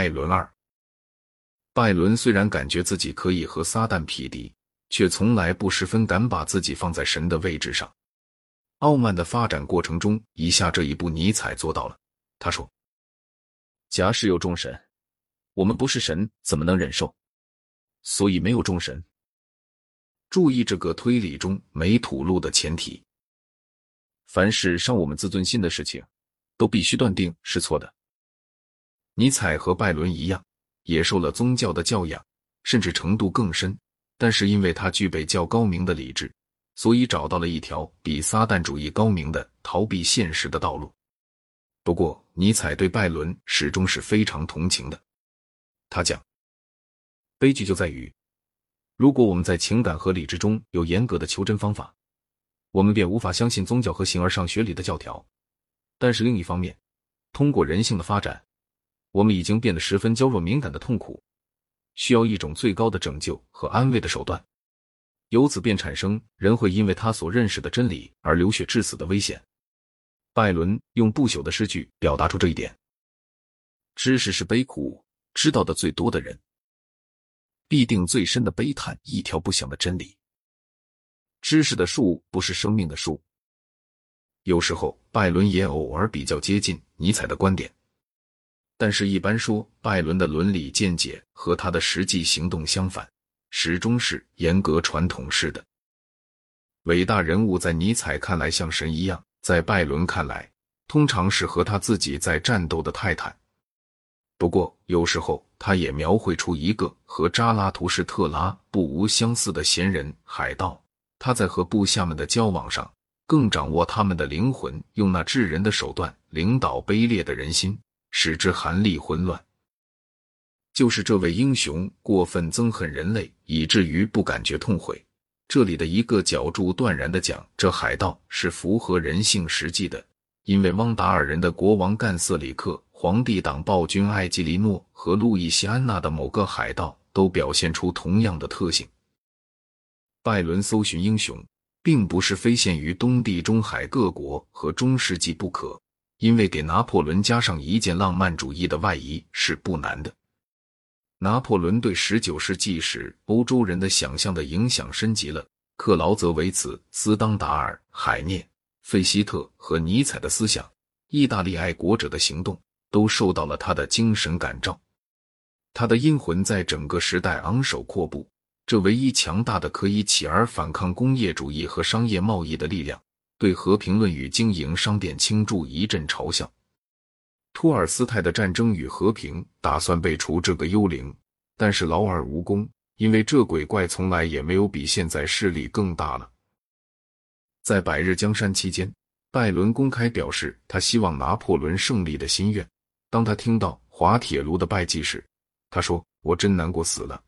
拜伦二。拜伦虽然感觉自己可以和撒旦匹敌，却从来不十分敢把自己放在神的位置上。傲慢的发展过程中，以下这一步尼采做到了。他说：“假使有众神，我们不是神，怎么能忍受？所以没有众神。”注意这个推理中没吐露的前提：凡是伤我们自尊心的事情，都必须断定是错的。尼采和拜伦一样。也受了宗教的教养，甚至程度更深。但是因为他具备较高明的理智，所以找到了一条比撒旦主义高明的逃避现实的道路。不过，尼采对拜伦始终是非常同情的。他讲：“悲剧就在于，如果我们在情感和理智中有严格的求真方法，我们便无法相信宗教和形而上学里的教条。但是另一方面，通过人性的发展。”我们已经变得十分娇弱敏感的痛苦，需要一种最高的拯救和安慰的手段，由此便产生人会因为他所认识的真理而流血致死的危险。拜伦用不朽的诗句表达出这一点：知识是悲苦，知道的最多的人，必定最深的悲叹一条不响的真理。知识的树不是生命的树。有时候，拜伦也偶尔比较接近尼采的观点。但是，一般说，拜伦的伦理见解和他的实际行动相反，始终是严格传统式的。伟大人物在尼采看来像神一样，在拜伦看来，通常是和他自己在战斗的泰坦。不过，有时候他也描绘出一个和扎拉图士特拉不无相似的闲人海盗。他在和部下们的交往上，更掌握他们的灵魂，用那智人的手段领导卑劣的人心。使之寒立混乱，就是这位英雄过分憎恨人类，以至于不感觉痛悔。这里的一个角柱断然的讲，这海盗是符合人性实际的，因为汪达尔人的国王干瑟里克、皇帝党暴君艾吉利诺和路易西安娜的某个海盗都表现出同样的特性。拜伦搜寻英雄，并不是非限于东地中海各国和中世纪不可。因为给拿破仑加上一件浪漫主义的外衣是不难的。拿破仑对十九世纪时欧洲人的想象的影响深极了。克劳泽维茨、斯当达尔、海涅、费希特和尼采的思想，意大利爱国者的行动，都受到了他的精神感召。他的阴魂在整个时代昂首阔步，这唯一强大的可以起而反抗工业主义和商业贸易的力量。对和平论与经营商店倾注一阵嘲笑。托尔斯泰的《战争与和平》打算被除这个幽灵，但是劳而无功，因为这鬼怪从来也没有比现在势力更大了。在百日江山期间，拜伦公开表示他希望拿破仑胜利的心愿。当他听到滑铁卢的败绩时，他说：“我真难过死了。”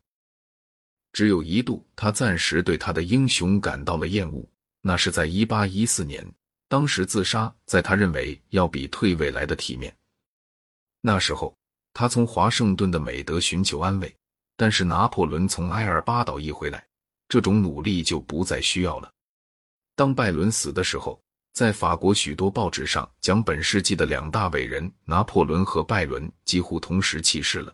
只有一度，他暂时对他的英雄感到了厌恶。那是在一八一四年，当时自杀在他认为要比退位来的体面。那时候，他从华盛顿的美德寻求安慰，但是拿破仑从埃尔巴岛一回来，这种努力就不再需要了。当拜伦死的时候，在法国许多报纸上讲本世纪的两大伟人拿破仑和拜伦几乎同时去世了。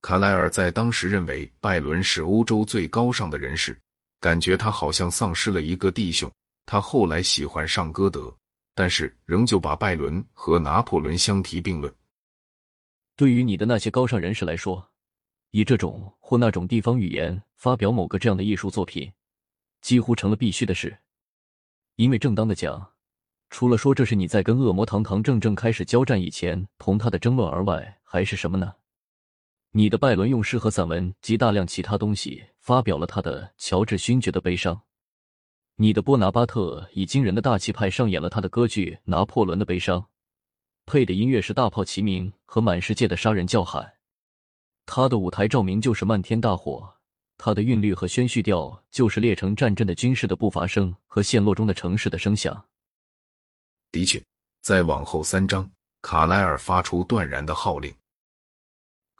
卡莱尔在当时认为拜伦是欧洲最高尚的人士。感觉他好像丧失了一个弟兄。他后来喜欢上歌德，但是仍旧把拜伦和拿破仑相提并论。对于你的那些高尚人士来说，以这种或那种地方语言发表某个这样的艺术作品，几乎成了必须的事。因为正当的讲，除了说这是你在跟恶魔堂堂正正开始交战以前同他的争论而外，还是什么呢？你的拜伦用诗和散文及大量其他东西。发表了他的乔治勋爵的悲伤，你的波拿巴特以惊人的大气派上演了他的歌剧《拿破仑的悲伤》，配的音乐是大炮齐鸣和满世界的杀人叫喊，他的舞台照明就是漫天大火，他的韵律和宣叙调就是列成战阵的军事的步伐声和陷落中的城市的声响。的确，在往后三章，卡莱尔发出断然的号令：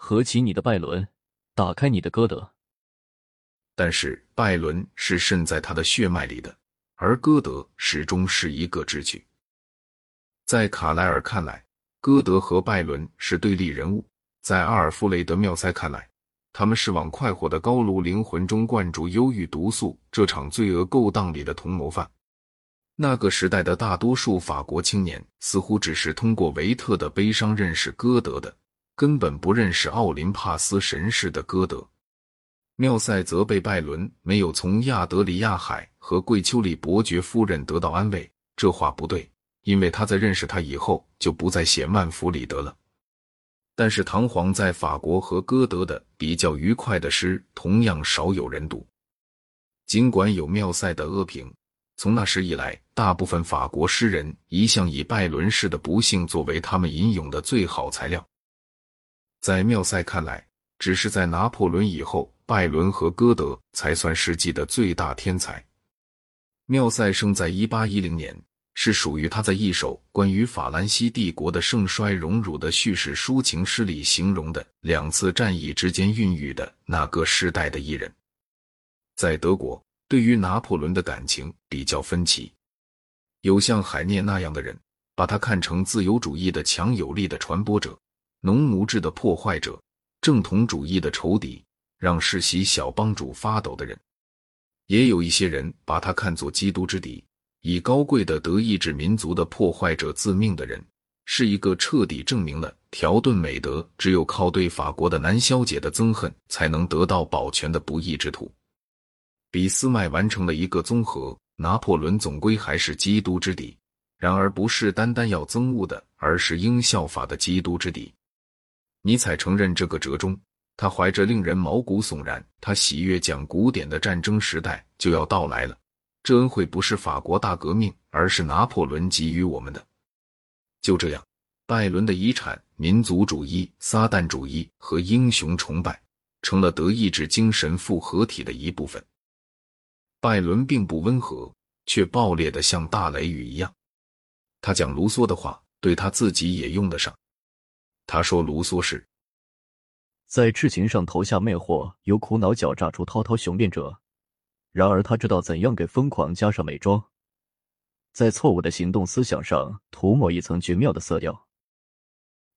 合起你的拜伦，打开你的歌德。但是拜伦是渗在他的血脉里的，而歌德始终是一个智取。在卡莱尔看来，歌德和拜伦是对立人物，在阿尔弗雷德·缪塞看来，他们是往快活的高卢灵魂中灌注忧郁毒素这场罪恶勾当里的同谋犯。那个时代的大多数法国青年似乎只是通过维特的悲伤认识歌德的，根本不认识奥林帕斯神式的歌德。缪塞责备拜伦没有从亚德里亚海和桂丘里伯爵夫人得到安慰，这话不对，因为他在认识他以后就不再写曼弗里德了。但是唐璜在法国和歌德的比较愉快的诗同样少有人读，尽管有缪塞的恶评，从那时以来，大部分法国诗人一向以拜伦式的不幸作为他们吟咏的最好材料。在缪塞看来，只是在拿破仑以后。拜伦和歌德才算世纪的最大天才。缪塞生在一八一零年，是属于他在一首关于法兰西帝国的盛衰荣辱的叙事抒情诗里形容的两次战役之间孕育的那个时代的艺人。在德国，对于拿破仑的感情比较分歧，有像海涅那样的人，把他看成自由主义的强有力的传播者，农奴制的破坏者，正统主义的仇敌。让世袭小帮主发抖的人，也有一些人把他看作基督之敌，以高贵的德意志民族的破坏者自命的人，是一个彻底证明了条顿美德只有靠对法国的难消解的憎恨才能得到保全的不义之徒。俾斯麦完成了一个综合，拿破仑总归还是基督之敌，然而不是单单要憎恶的，而是应效法的基督之敌。尼采承认这个折中。他怀着令人毛骨悚然，他喜悦讲古典的战争时代就要到来了。这恩惠不是法国大革命，而是拿破仑给予我们的。就这样，拜伦的遗产——民族主义、撒旦主义和英雄崇拜，成了德意志精神复合体的一部分。拜伦并不温和，却暴烈的像大雷雨一样。他讲卢梭的话，对他自己也用得上。他说卢梭是。在痴情上投下魅惑，由苦恼狡诈出滔滔雄辩者。然而他知道怎样给疯狂加上美妆，在错误的行动思想上涂抹一层绝妙的色调。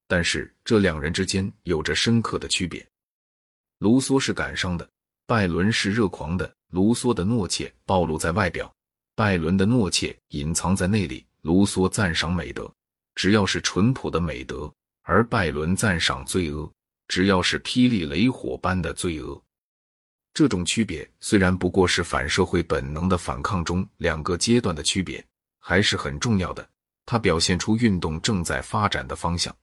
但是这两人之间有着深刻的区别。卢梭是感伤的，拜伦是热狂的。卢梭的懦怯暴露在外表，拜伦的懦怯隐藏在内里。卢梭赞赏美德，只要是淳朴的美德，而拜伦赞赏罪恶。只要是霹雳雷火般的罪恶，这种区别虽然不过是反社会本能的反抗中两个阶段的区别，还是很重要的。它表现出运动正在发展的方向。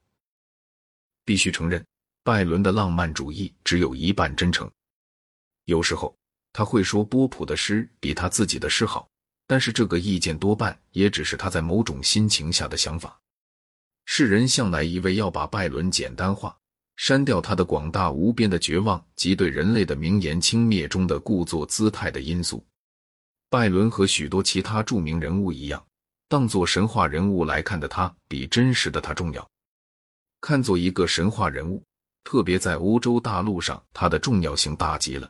必须承认，拜伦的浪漫主义只有一半真诚。有时候他会说波普的诗比他自己的诗好，但是这个意见多半也只是他在某种心情下的想法。世人向来以为要把拜伦简单化。删掉他的广大无边的绝望及对人类的名言轻蔑中的故作姿态的因素。拜伦和许多其他著名人物一样，当作神话人物来看的他，比真实的他重要。看作一个神话人物，特别在欧洲大陆上，他的重要性大极了。